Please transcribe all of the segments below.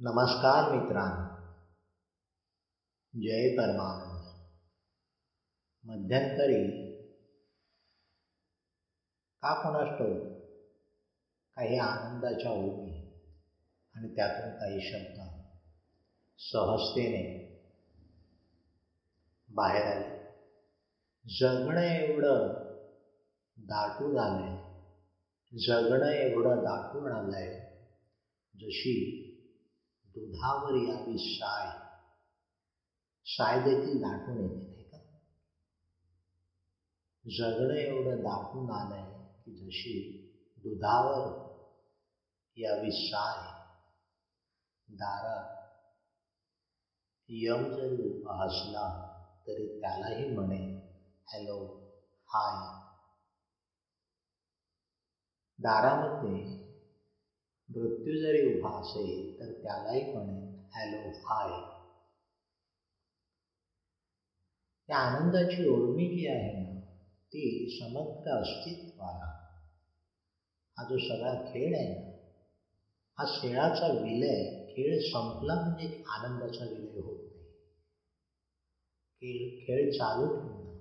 नमस्कार मित्रांनो. जय परमानंद. मध्यंतरी का कोण असतो काही आनंदाच्या ओळी आणि त्यातून काही शब्द सहजतेने बाहेर आले. जगणं एवढं दाटून आलंय. जगणं एवढं दाटून आलंय जशी दुधावर यावी शाय. शाय देखील दाटून येते नाही का? जगणं एवढं दाटून आलंय की जशी दुधावर यावी शाय. दारात यम जरी उभा असला तरी त्यालाही म्हणे हॅलो हाय. दारामध्ये मृत्यू जरी उभा असेल तर त्यालाही म्हणेन हॅलो हाय. त्या आनंदाची ओळमी जी आहे ना ती समग्र अस्तित्वाला. हा जो सगळा खेळ आहे ना हा खेळाचा विलय खेळ संपला म्हणजे आनंदाचा विलय होत नाही. खेळ खेळ चालू ठेवणं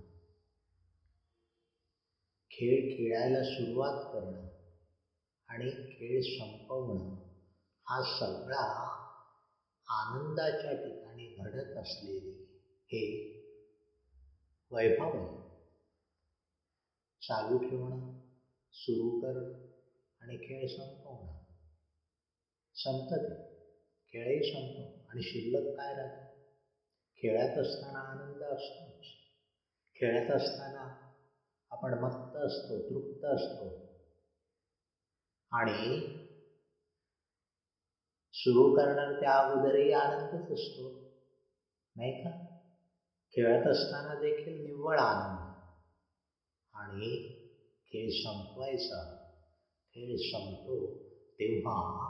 खेळ खेळायला सुरुवात करणं आणि खेळ संपवणं हा सगळा आनंदाच्या ठिकाणी घडत असलेले हे वैभव आहे. चालू ठेवणं सुरू करणं आणि खेळ संपवणं. संपत आहे खेळही संपतो. आणि शिल्लक काय राहतं? खेळत असताना आनंद असतोच. खेळत असताना आपण मत्त असतो तृप्त असतो. आणि सुरू करणार त्या अगोदरही आनंदच असतो. नाही का? खेळत असताना देखील निव्वळ आनंद. आणि खेळ संपवायचा. खेळ संपतो तेव्हा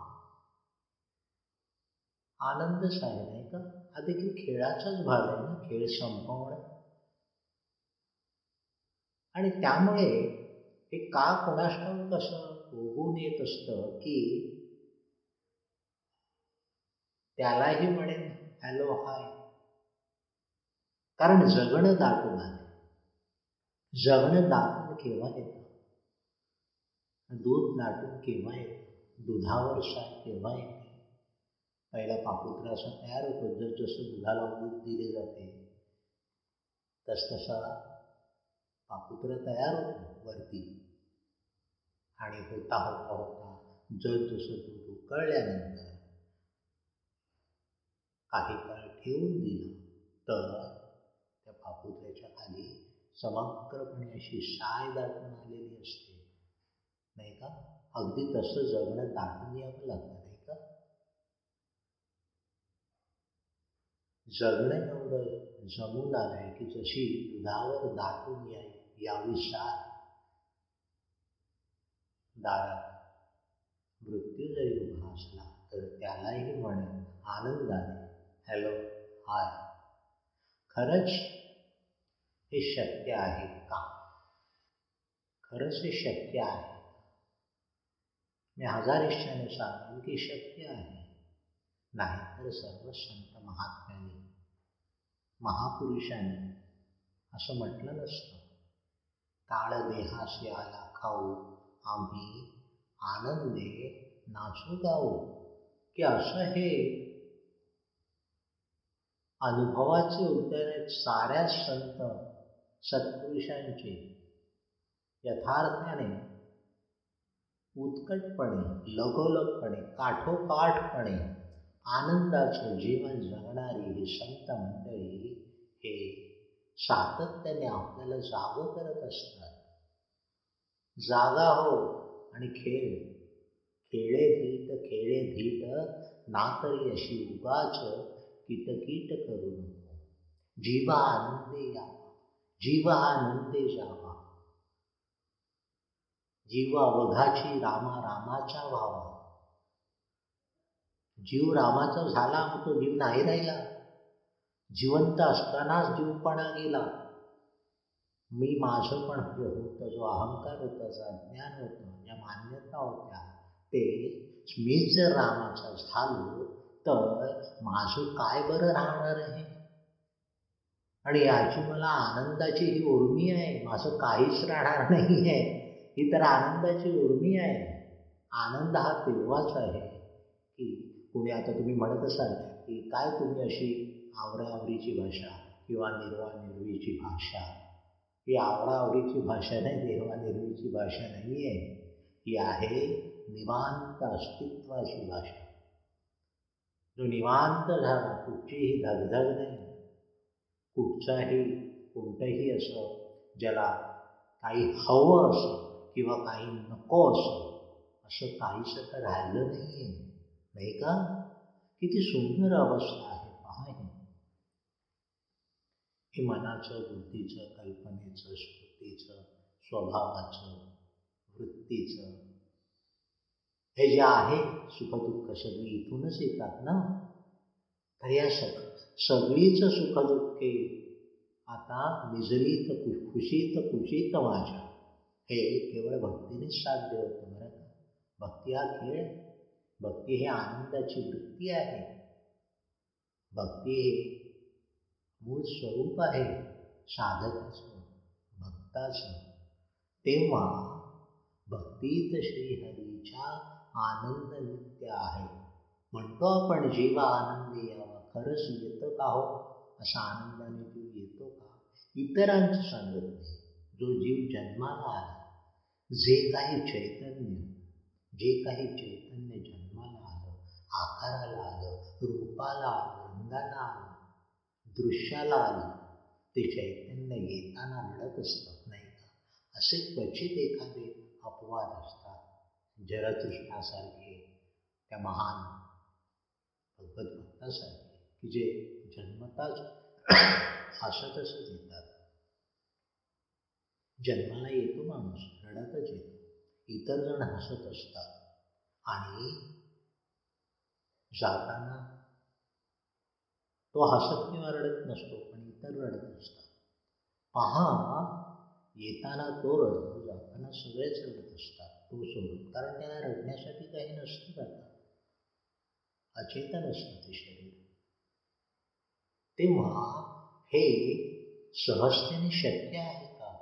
आनंदच आहे नाही का? हा देखील खेळाचाच भाग आहे ना खेळ संपवणं. आणि त्यामुळे हे का कोणास कसं होऊन येत असतं की त्यालाही म्हणेन हॅलो हाय. कारण जगणं दाटून आले जगणं दाटून केव्हा येतं? दूध दाटून केव्हा येतं? दुधावर साय केव्हा येते? पहिला पापुत्र असा तयार होतो जर जसं दुधाला दूध दिले जाते तसतसा पापुत्र तयार होतो वरती. आणि होता होता होता जर जसं दूध उकळल्यानंतर काही काळ ठेवून दिलं तर त्या पापुत्र्याच्या खाली समग्रपणे अशी साय दाटून आलेली असते. नाही का? अगदी तसं जगणं दाटून यावं लागतं नाही का? जगणं एवढं जमून आलंय की जशी दुधावर दाटून या यावी साय दारात मृत्यू जरी उभा असला तर त्यालाही म्हणेन आनंदाने. Hello hi. खरंच? हे शक्य आहे का? खरंच हे शक्य आहे मी हजार इच्छाने सांगेन की शक्य आहे. नाहीतर सर्व संत महात्म्याने महापुरुषांनी असं म्हटलं नसतं. काळ देहाशी आला खाऊ आम्ही आनंदे नाचू गाऊ. की असं हे अनुभवाचे उद्गार आहेत साऱ्या संत सत्पुरुषांचे. यथार्थाने उत्कटपणे लगोलगपणे काठोकाठपणे आनंदाचं जीवन जगणारी ही संत मंडळी हे सातत्याने आपल्याला जागो करत असतात. जागा हो आणि खेळ. खेळे धीट खेळे धीट नातरी अशी उगाच किटकीट करू नको. जीवा आनंदे यावा जीव आनंदे जावा. जीवा वघाची रामा रामाचा व्हावा जीव रामाचा झाला मग तो जीव नाही राहिला. जिवंत असतानाच जीवपणा गेला. मी माझं पण जे होतं जो अहंकार होता जो अज्ञान होतं ज्या मान्यता होत्या ते मीच जर रामाचा झालो तर माझं काय बरं राहणार आहे? आणि याची मला आनंदाची ही उर्मी आहे. माझं काहीच राहणार नाही आहे ही तर आनंदाची उर्मी आहे. आनंद हा तेव्हाच आहे की कुणी आता तुम्ही म्हणत असाल की काय तुम्ही अशी आवराआवरीची भाषा किंवा निर्वानिर्वीची भाषा ही आवडाआवडीची भाषा नाही निर्वा भाषा नाही आहे ही आहे निवांत अस्तित्वाची भाषा. जो निवांत झाला कुठचीही धगधग नाही. कुठचाही कोणतंही असं ज्याला काही हवं असं किंवा काही नको असं असं काहीच तर राहिलं नाही आहे नाही का? किती सुंदर अवस्था आहे. हे मनाचं बुद्धीचं कल्पनेचं स्मृतीचं स्वभावाचं वृत्तीचं हे जे आहे सुखदुःख सगळी इथूनच येतात ना? तर या सग सगळीच सुखदुःखे आता निजरीत खुशीत कुशीत माझ्या. हे केवळ भक्तीनेच साध्य होतं बरं का? भक्ती हा खेळ. भक्ती हे आनंदाची वृत्ती आहे. भक्ती हे मूळ स्वरूप आहे. साधकाचं भक्ताचं तेव्हा भक्तीत श्रीहरीच्या आनंद नित्य आहे. म्हणतो आपण जीवा आनंदी यावा, खरंच येतं का हो? असा आनंदाने जीव येतो का? इतरांचं सांगत नाही. जो जीव जन्माला आला, जे काही चैतन्य, जे काही चैतन्य जन्माला आलं, आकाराला आलं, रूपाला आलं, रंगाला आलं दृश्याला आलं. ते चैतन्य येताना रडत असतात नाही का? असे क्वचित एखादे अपवाद असतात. जरतृष्णासारखे त्या महान भगवत भक्तासारखे की जे जन्मताच हसतच येतात जन्माला येतो माणूस रडतच येतो. इतर जण हसत असतात. आणि जाताना तो हसत किंवा रडत नसतो पण इतर रडत असतात पहा येताना तो रडतो जाताना सगळेच रडत असतात. तो सोडून कारण त्याला रडण्यासाठी काही नसतं जातात अचेतन असतं ते शरीर. तेव्हा हे सहजतेने शक्य आहे का?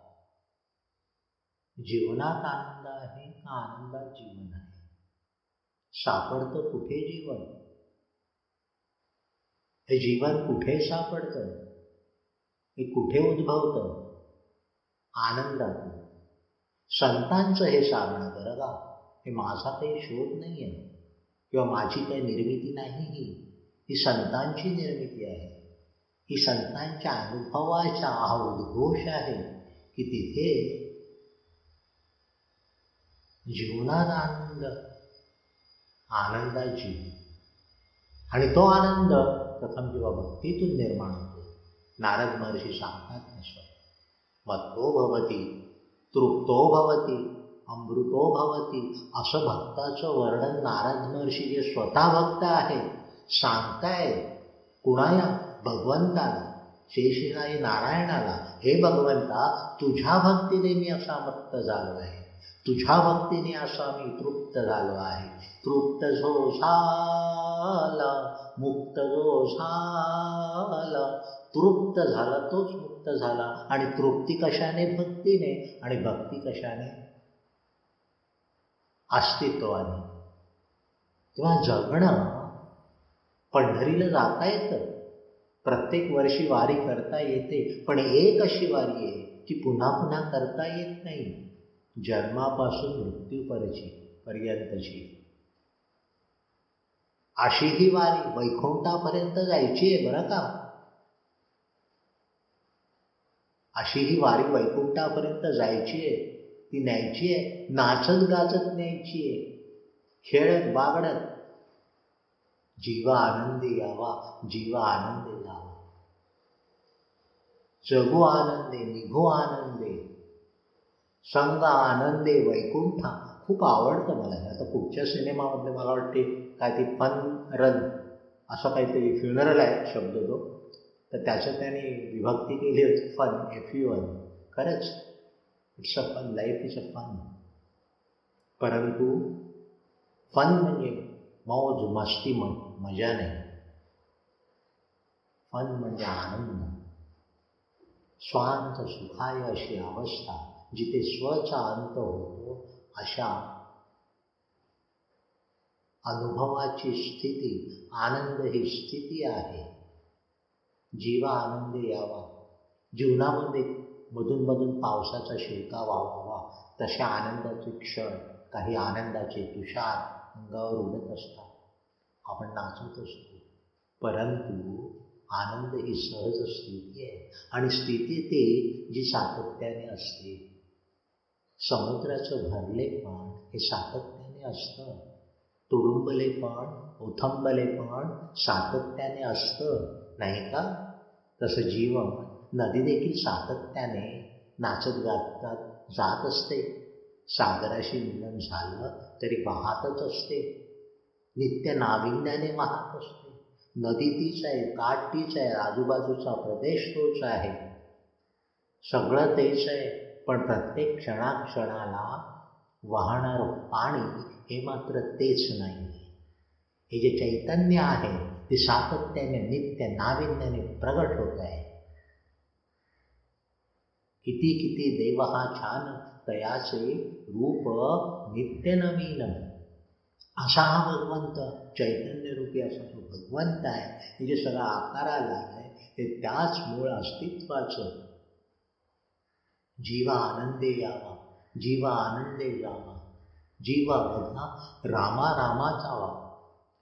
जीवनात आनंद आहे का? आनंदात जीवन आहे. सापडतं कुठे जीवन? हे जीवन कुठे सापडतं? हे कुठे उद्भवतं? आनंदात संतांचं हे साधणं बरं का हे माझा काही शोध नाही आहे किंवा माझी काही निर्मिती नाही ही. ही संतांची निर्मिती आहे. ही संतांच्या अनुभवाचा हा उद्घोष आहे की तिथे जीवनात आनंद आनंदाची आणि तो आनंद प्रथम जेव्हा भक्तीतून निर्माण होतो. नारद महर्षी सांगतात नश्वर. मत्तो भवती तृप्तो भवती अमृतो भवती असं भक्ताचं वर्णन नारद महर्षी जे स्वतः भक्त आहे सांगताय कुणाला भगवंताला शेषिनाई नारायणाला. हे भगवंता तुझ्या भक्तीने मी असा मत्त झालो आहे. तुझ्या भक्तीने असा मी तृप्त झालो आहे. तृप्त जो झाला मुक्त जो झाला तृप्त झाला तोच मुक्त झाला. आणि तृप्ती कशाने? भक्तीने. आणि भक्ती कशाने? अस्तित्वाने. तेव्हा जगणं पंढरीला जाता येतं. प्रत्येक वर्षी वारी करता येते. पण एक अशी वारी आहे की पुन्हा पुन्हा करता येत नाही. जन्मापासून मृत्यूपर्यंतची. पर्यंतची अशी ही वारी वैकुंठापर्यंत जायची आहे बरं का? अशी ही वारी वैकुंठापर्यंत जायची आहे. ती न्यायची आहे. नाचत गाजत न्यायची आहे. खेळत बागडत. जीवा आनंदी यावा जीवा आनंदी लावा जगू आनंदे निघो आनंदे. संग आनंदे वैकुंठा. खूप आवडतं मला आता पुढच्या सिनेमामध्ये मला वाटते काय ती फन रन असं काहीतरी फ्युनरल आहे शब्द तो. तर त्याचं त्याने विभक्ती केली होती. फन एफ यू वन खरंच it's a fun life is a fun परंतु फन म्हणजे मौज मस्ती म मजा नाही. फन म्हणजे आनंद. स्वांत सुखाय अशी अवस्था जिथे स्वचा अंत होतो अशा अनुभवाची स्थिती आनंद ही स्थिती आहे. जीवा आनंद यावा. जीवनामध्ये मधून मधून पावसाचा शिरका व्हावा. तशा आनंदाचे क्षण काही आनंदाचे तुषार अंगावर उडत असतात. आपण नाचत असतो. परंतु आनंद ही सहज स्थिती आहे. आणि स्थिती ते जी सातत्याने असते. समुद्राचं भरले पण हे सातत्याने असतं. तुडुंबले पण उथंबले पण सातत्याने असतं नाही का? तसं जीवन नदी देखील सातत्याने नाचत गातात जात असते. सागराशी मिलन झालं तरी वाहतच असते. नित्य नाविन्याने वाहत असते. नदी तीच आहे काठ तीच आहे आजूबाजूचा प्रदेश तोच आहे. सगळं तेच आहे पण प्रत्येक क्षणाक्षणाला वाहणारं पाणी हे मात्र तेच नाही. हे जे चैतन्य आहे, ते सातत्याने, नित्य नाविन्याने प्रगट होत आहे. किती किती देव हा छान तयाचे रूप नित्य नवीन. असा हा भगवंत चैतन्य रूपी असा जो भगवंत आहे, हे जे सगळं आकाराला आहे, हे त्याच मूळ अस्तित्वाचं. जीवा आनंदे यावा जीवा आनंदे जावा. जीव बघा रामा रामाचा वा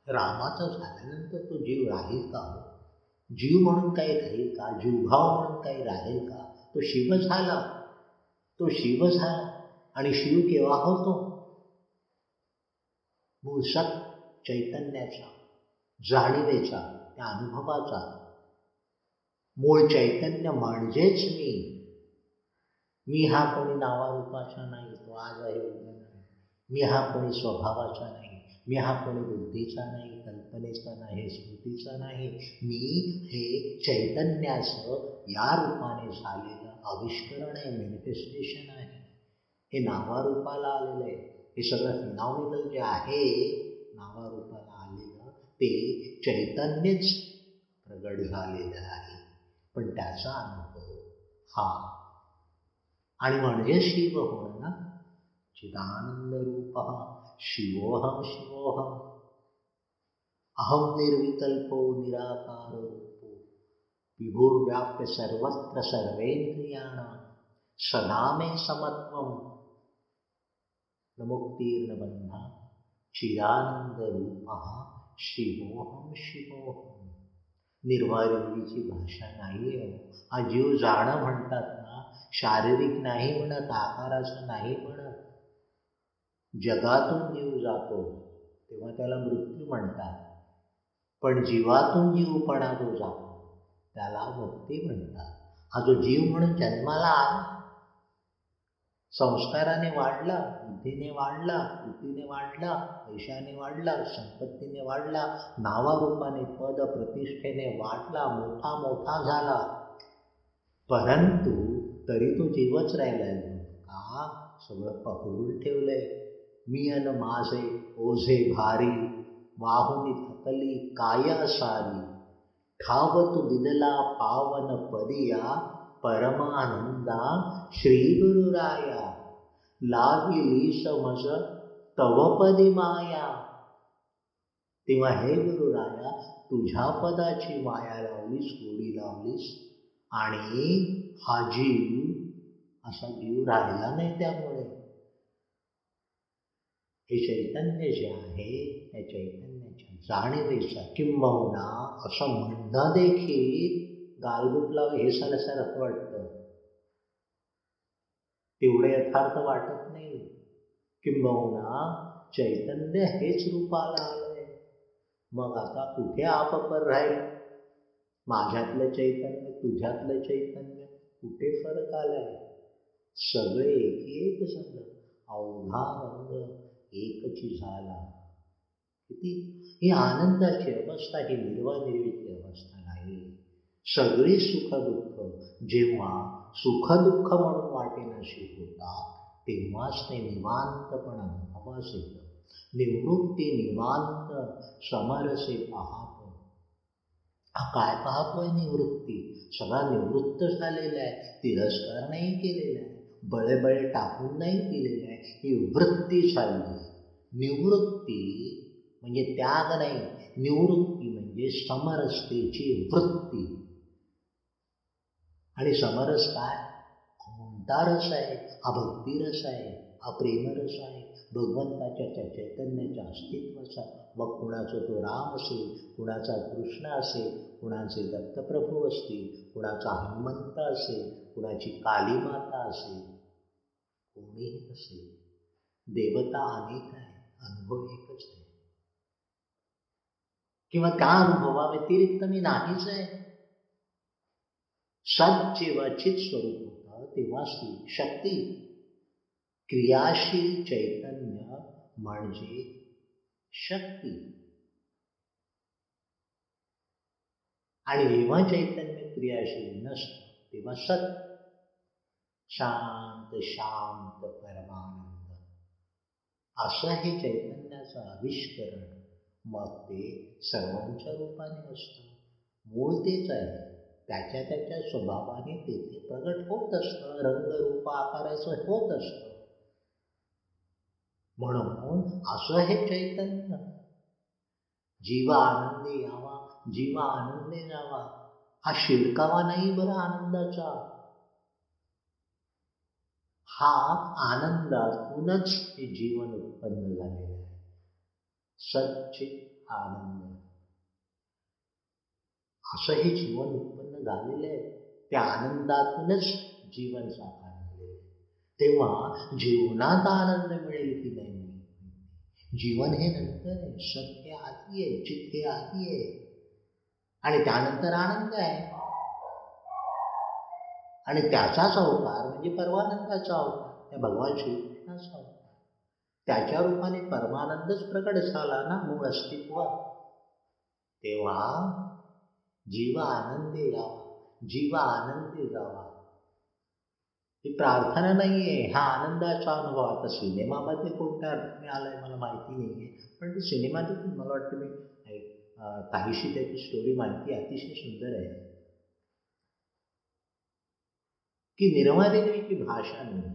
रामाचा झाल्यानंतर तो जीव राहील का हो? जीव म्हणून काही राहील का? जीवभाव म्हणून काही राहील का? तो शिव झाला. तो शिव झाला. आणि शिव केव्हा होतो? मूळ सत चैतन्याचा जाणीवेचा त्या अनुभवाचा. मूळ चैतन्य म्हणजेच मी. मी हा कोणी नावारूपाचा नाही तो आज आहे मी हा कोणी स्वभावाचा नाही मी हा कोणी बुद्धीचा नाही कल्पनेचा नाही स्मृतीचा नाही मी हे चैतन्याचं या रूपाने झालेलं आविष्करण आहे मॅनिफेस्टेशन आहे. हे नावारूपाला आलेलं आहे. हे सगळं फिनॉमिनल जे आहे नावारूपाला आलेलं ते चैतन्यच प्रगट झालेलं आहे. पण त्याचा अनुभव हा. आणि म्हणजे शिव होणं ना चिदानंद रूप शिवोहम शिवोहम अहम निर्विकल्पो निराकारो रूपो। विभुर्व्याप्य सर्वत्र सर्वेंद्रियाणा सदा मे समत्वम न मुक्तीर्न बंधा चिदानंद रूप शिवोहम शिवोहम निर्वायुची भाषा नाही आहे हा जीव जाणं म्हणतात ना शारीरिक नाही म्हणत आकाराचं नाही म्हणत. जगातून जीव जातो तेव्हा त्याला मृत्यू म्हणतात. पण जीवातून जीवपणा जो जातो त्याला मुक्ती म्हणतात. हा जो जीव म्हणून जन्माला आला संस्काराने वाढला बुद्धीने वाढला कृतीने वाढला पैशाने वाढला संपत्तीने वाढला नावारूपाने पद प्रतिष्ठेने वाढला मोठा मोठा झाला. परंतु तरी तो जीवच राहिला का? सगळं पकडून ठेवलंय. मी अन माझे ओझे भारी वाहुनी थकली काया सारी ठावत दिदला पावन पदिया परमानंदा श्री गुरुराया लाविली समज तवपदी माया तेव्हा हे गुरुराया तुझ्या पदाची माया लावलीस गोडी लावलीस आणि हा जीव असा जीव राहिला नाही त्यामुळे हे चैतन्य जे आहे त्या चैतन्याच्या जाणीवेचा किंबहुना असं म्हणणं देखील गालगुटला हे सारखं वाटतं. तेवढे यथार्थ वाटत नाही. किंबहुना चैतन्य हेच रूपाला आलंय. मग आता कुठे आपपर राहील? माझ्यातलं चैतन्य तुझ्यातलं चैतन्य कुठे फरक आलाय? सगळे एक एक झालं अवघा रंग एकची झाला. किती? ही आनंदाची अवस्था ही निर्वानिर्वीची अवस्था नाही सगळी सुखदुःख जेव्हा सुखदुःख म्हणून वाटेनाशी होतात तेव्हाच ते निवांतपण अनुभवास येतं निवृत्ती निवांत समरसे पाहतो. काय पाहतोय निवृत्ती? सगळा निवृत्त झालेला आहे. तिरस्कार नाही केलेला आहे. बळेबळे टाकून नाही केलेलं आहे. ही वृत्ती चालली. निवृत्ती म्हणजे त्याग नाही. निवृत्ती म्हणजे समरसतेची वृत्ती. आणि समरस काय? भक्ता रस आहे हा भक्तिरस आहे हा प्रेमरस आहे. भगवंताच्या त्या चैतन्याच्या अस्तित्वाचा मग कुणाचा तो राम असेल कुणाचा कृष्ण असेल कुणाचे दत्तप्रभू असतील कुणाचा हनुमंत असेल कुणाची कालीमाता असेल कोणीही असेल देवता अनेक आहे अनुभव एकच आहे. किंवा त्या अनुभवाव्यतिरिक्त मी नाहीच आहे. सत स्वरूप. होतं तेव्हा शक्ती. क्रियाशील चैतन्य म्हणजे शक्ती. आणि जेव्हा चैतन्य क्रियाशील नसतं तेव्हा सत. शांत शांत परमानंद. असं हे चैतन्याचं आविष्करण मग ते सर्वांच्या रूपाने असतं. मूळ तेच आहे. त्याच्या त्याच्या स्वभावाने तेथे प्रगट होत असतं रंगरूप आकाराचं होत असतं. म्हणून असं हे चैतन्य. जीवा आनंदी यावा जीवा आनंदी जावा. हा शिडकावा नाही बरं आनंदाचा. हा आनंदातूनच हे जीवन उत्पन्न झालेलं आहे. सच्चित आनंद असं हे जीवन उत्पन्न झालेलं आहे. त्या आनंदातूनच जीवन साकार आहे. तेव्हा जीवनात आनंद मिळेल की नाही जीवन हे नंतर आहे. सत्य आधी आहे. चित्त हे आधी आहे. आणि त्यानंतर आनंद आहे. आणि त्याचाच अवतार म्हणजे परमानंदाचा अवतार. त्या भगवान श्रीकृष्णाचा अवतार. त्याच्या रूपाने परमानंदच प्रकट झाला ना मूळ अस्तित्व तेव्हा जीव आनंदी यावा जीव आनंदी जावा ही प्रार्थना नाही आहे हा आनंदाचा अनुभव। आता सिनेमामध्ये कोणत्या अर्थाने आलाय मला माहिती नाही आहे पण ते सिनेमादेखील मला वाटतं मी काहीशी त्याची स्टोरी माहिती अतिशय सुंदर आहे. की निर्मादेवीची भाषा नाही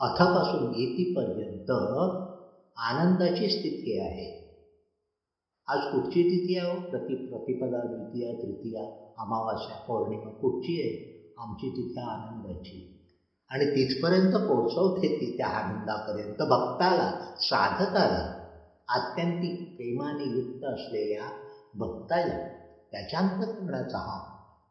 अथपासून येतीपर्यंत आनंदाची स्थिती आहे. आज कुठची तिथी आहे हो? प्रति प्रतिपदा द्वितीया तृतीया अमावास्या पौर्णिमा कुठची आहे? आमची तिथ्या आनंदाची. आणि तिथपर्यंत पोचवते ती त्या आनंदापर्यंत भक्ताला साधकाला आत्यंतिक प्रेमाने युक्त असलेल्या भक्ताला त्याच्या अंतकरणाचा हा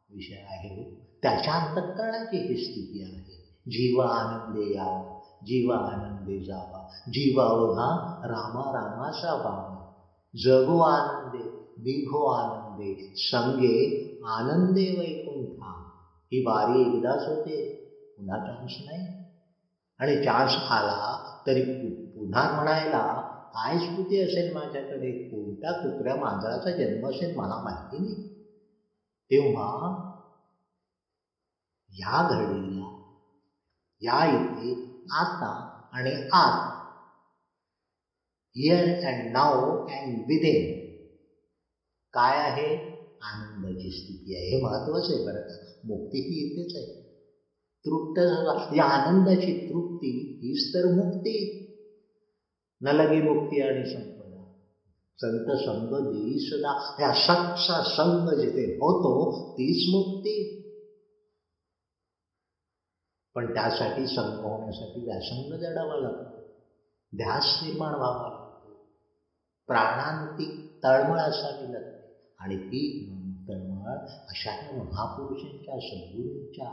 विषय आहे हो. त्याच्या अंतकरणाची ही स्थिती आहे. जीवा आनंदे यावा जीवा आनंदे जावा जीवा ओघा रामा रामाचा भावा जगो आनंदे निघो आनंदे संगे आनंदे वैकुंठा. ही वारी एकदाच होते पुन्हा चान्स नाही. आणि चान्स आला तरी पुन्हा म्हणायला काय स्मृती असेल माझ्याकडे? कोणत्या कुत्र्या मांजराचा जन्म असेल मला माहिती नाही. तेव्हा ह्या घडीला या इथे आता आणि आत here and now and within काय आहे? आनंदाची स्थिती आहे. हे महत्वाचं आहे बरं का. मुक्ती ही इथेच आहे. तृप्त झाला. या आनंदाची तृप्ती हीच तर मुक्ती. न लगे मुक्ती आणि संपदा. संत संग देई सदा. या सच्चा संग जिथे होतो तीच मुक्ती. पण त्यासाठी संग होण्यासाठी व्यासंग जडावा लागतो. ध्यास निर्माण व्हावा प्राणांतिक तळमळ असावी लागते आणि ती तळमळ अशा महापुरुषांच्या सद्गुरूंच्या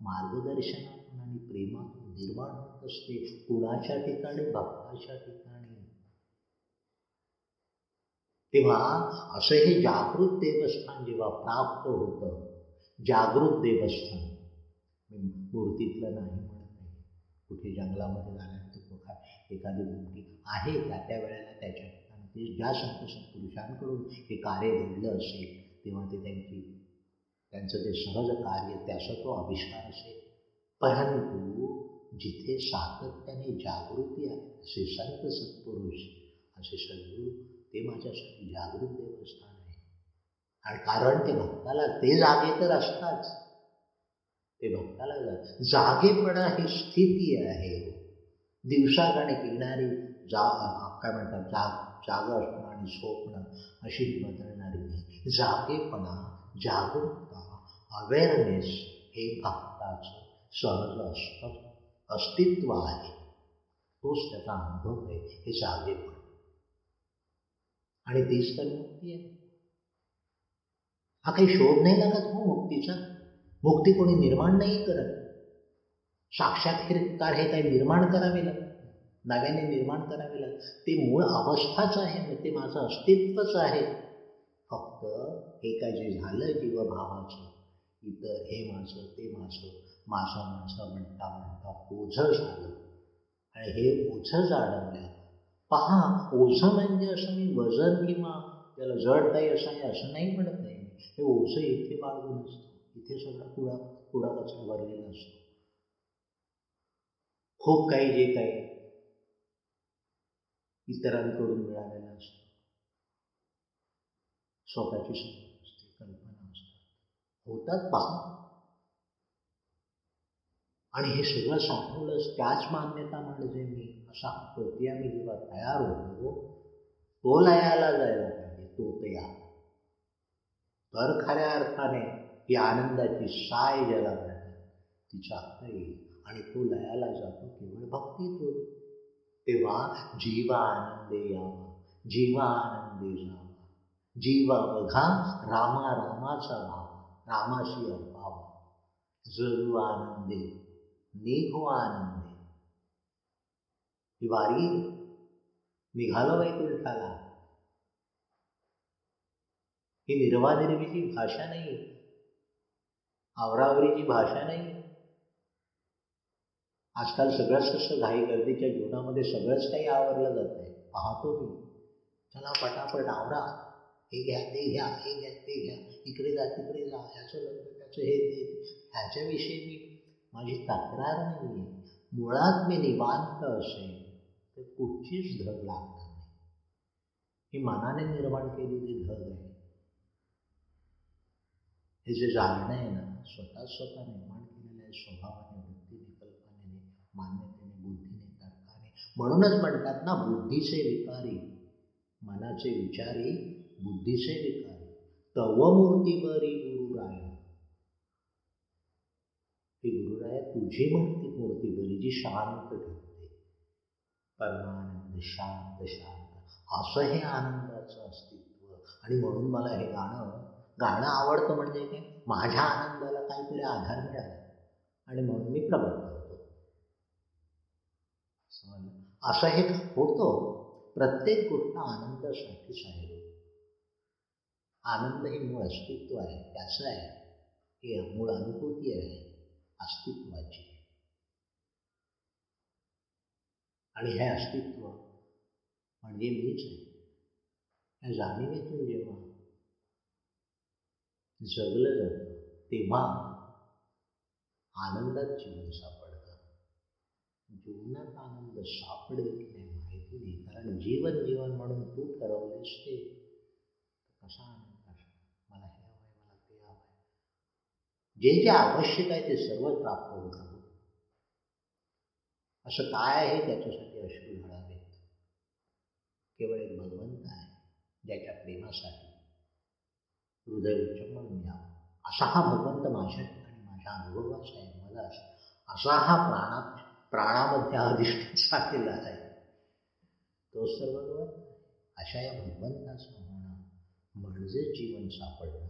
मार्गदर्शनातून आणि प्रेमातून निर्माण होत असते. कुणाच्या ठिकाणी? भक्ताच्या ठिकाणी. तेव्हा असं हे जागृत देवस्थान जेव्हा प्राप्त होतं जागृत देवस्थान मूर्तीतलं नाही म्हणत नाही कुठे जंगलामध्ये जाण्याचं एखादी मूर्ती आहे त्या त्या वेळेला त्याच्या ते ज्या संत पुरुषांकडून हे कार्य घडलं असेल तेव्हा ते त्यांची त्यांचं ते सहज कार्य त्याचा तो आविष्कार असेल. परंतु जिथे सातत्याने जागृती आहे असे संत सत्पुरुष असे सद्गुरू ते माझ्यासाठी जागृत देवस्थान आहे. आणि कारण ते भक्ताला ते जागे तर असतात ते भक्ताला जागेपणा ही स्थिती आहे. दिवसाकडे येणारी जा काय म्हणतात? जाग जाग असणं आणि स्वप्न अशी बदलणारी नाही जागेपणा जागरूकता अवेअरनेस हे भक्ताचं सहज असतं अस्तित्व आहे. तोच त्याचा अनुभव आहे हे जागेपण. आणि तीच तर मुक्ती आहे. हा काही शोध नाही लागत हो मुक्तीचा. मुक्ती कोणी निर्माण नाही करत. साक्षात्कार हे काही निर्माण करावे लागत. नव्याने निर्माण करावे लागेल. ते मूळ अवस्थाच आहे ते माझं अस्तित्वच आहे. फक्त हे काय जे झालं जीवभावाचं इतर हे माझं ते माझं माझं माझं म्हणता म्हणता ओझं झालं. आणि हे ओझं जाणवलं पहा ओझं म्हणजे असं मी वजन किंवा त्याला जड काही असं आहे असं नाही म्हणत नाही हे ओझं इथे बाळगून असतं. इथे सगळा कुडा कुडा कचरा भरलेला असतो. खूप काही जे काही इतरांकडून मिळालेलं असतं. स्वतःची समज असते कल्पना असतात. होतात पहा. आणि हे सगळं साठवलंच त्याच मान्यता म्हणजे मी असा प्रक्रिया मी जेव्हा तयार होतो तो लयाला जायला पाहिजे तो तया तर खऱ्या अर्थाने ही आनंदाची साय ज्याला म्हणतात तिचा येईल. आणि तो लयाला जातो केवळ भक्तीतून. तेव्हा जीव आनंदे यावा जीवा आनंदे जावा जीव बघा रामा रामाचा भाव रामाशी अर्पावा। जरू आनंदे निघो आनंदे ही वारी निघालो वैकुंठाला ही निर्वानिर्वीची भाषा नाही आवरावरीची भाषा नाही आजकाल सगळंच कसं घाई गर्दीच्या जीवनामध्ये सगळंच काही आवरलं जात आहे. पाहतो मी. चला पटापट आवरा. हे घ्या, ते घ्या, हे घ्या, ते घ्या. इकडे जा, तिकडे जा. ह्याचं लग्न, त्याचं हे ह्याच्याविषयी मी, माझी तक्रार नाही आहे मुळात मी निवांत असेल, तर कुठचीच धग लागणार नाही. ही मनाने निर्माण केलेली धग आहे. हे जे जाणणं आहे ना स्वतः स्वतः निर्माण केलेलं आहे स्वभावाने मान्यतेने बुद्धीने तर्काने. म्हणूनच म्हणतात ना बुद्धीचे विकारी मनाचे विचारी बुद्धीचे विकारी. तव मूर्ती बरी गुरुराय ही गुरुराया तुझी मूर्ती मूर्ती बरी जी शांत ठेवते परमानंद शांत शांत. असं हे आनंदाचं अस्तित्व. आणि म्हणून मला हे गाणं गाणं आवडतं म्हणजे काय? माझ्या आनंदाला काहीतरी आधार मिळाला. आणि म्हणून मी प्रबळ. असं हे होतं. प्रत्येक गोष्ट आनंदासाठीच आहे. आनंद हे मूळ अस्तित्व आहे. त्याचं आहे. हे मूळ अनुभूती आहे. अस्तित्वाची. आणि हे अस्तित्व म्हणजे मीच आहे. या जाणीवेतून जेव्हा जगलं जातं, तेव्हा आनंदात जीवन सापडतं. जीवनात आनंद सापडेल की नाही माहिती नाही. कारण जीवन जीवन म्हणून तू ठरवलेस ते. कसा आनंद असणार मला हे हवंय मला ते हवंय. जे जे आवश्यक आहे ते सर्व प्राप्त होतं असं काय आहे त्याच्यासाठी अश्रू घडावेत? केवळ एक भगवंत आहे ज्याच्या प्रेमासाठी हृदय उच्चमन घ्यावं असा हा भगवंत माझ्या ठिकाणी माझ्या अनुभवाचा आहे. मला असा हा प्राणात प्राणामध्ये अधिष्ठित झालेला आहे. तो सर्व अशा या भगवंताच होणं म्हणजे जीवन सापडणं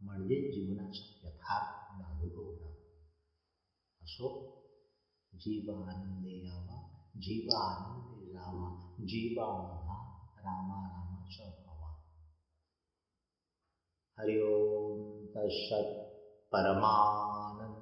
म्हणजे जीवनाचा यथार्थ अनुभवणं असो जीव आनंदे यावा जीव आनंदे जावा जीवा मधा रामा रामाचा भावा. हरि ओम तत्सत परमानंद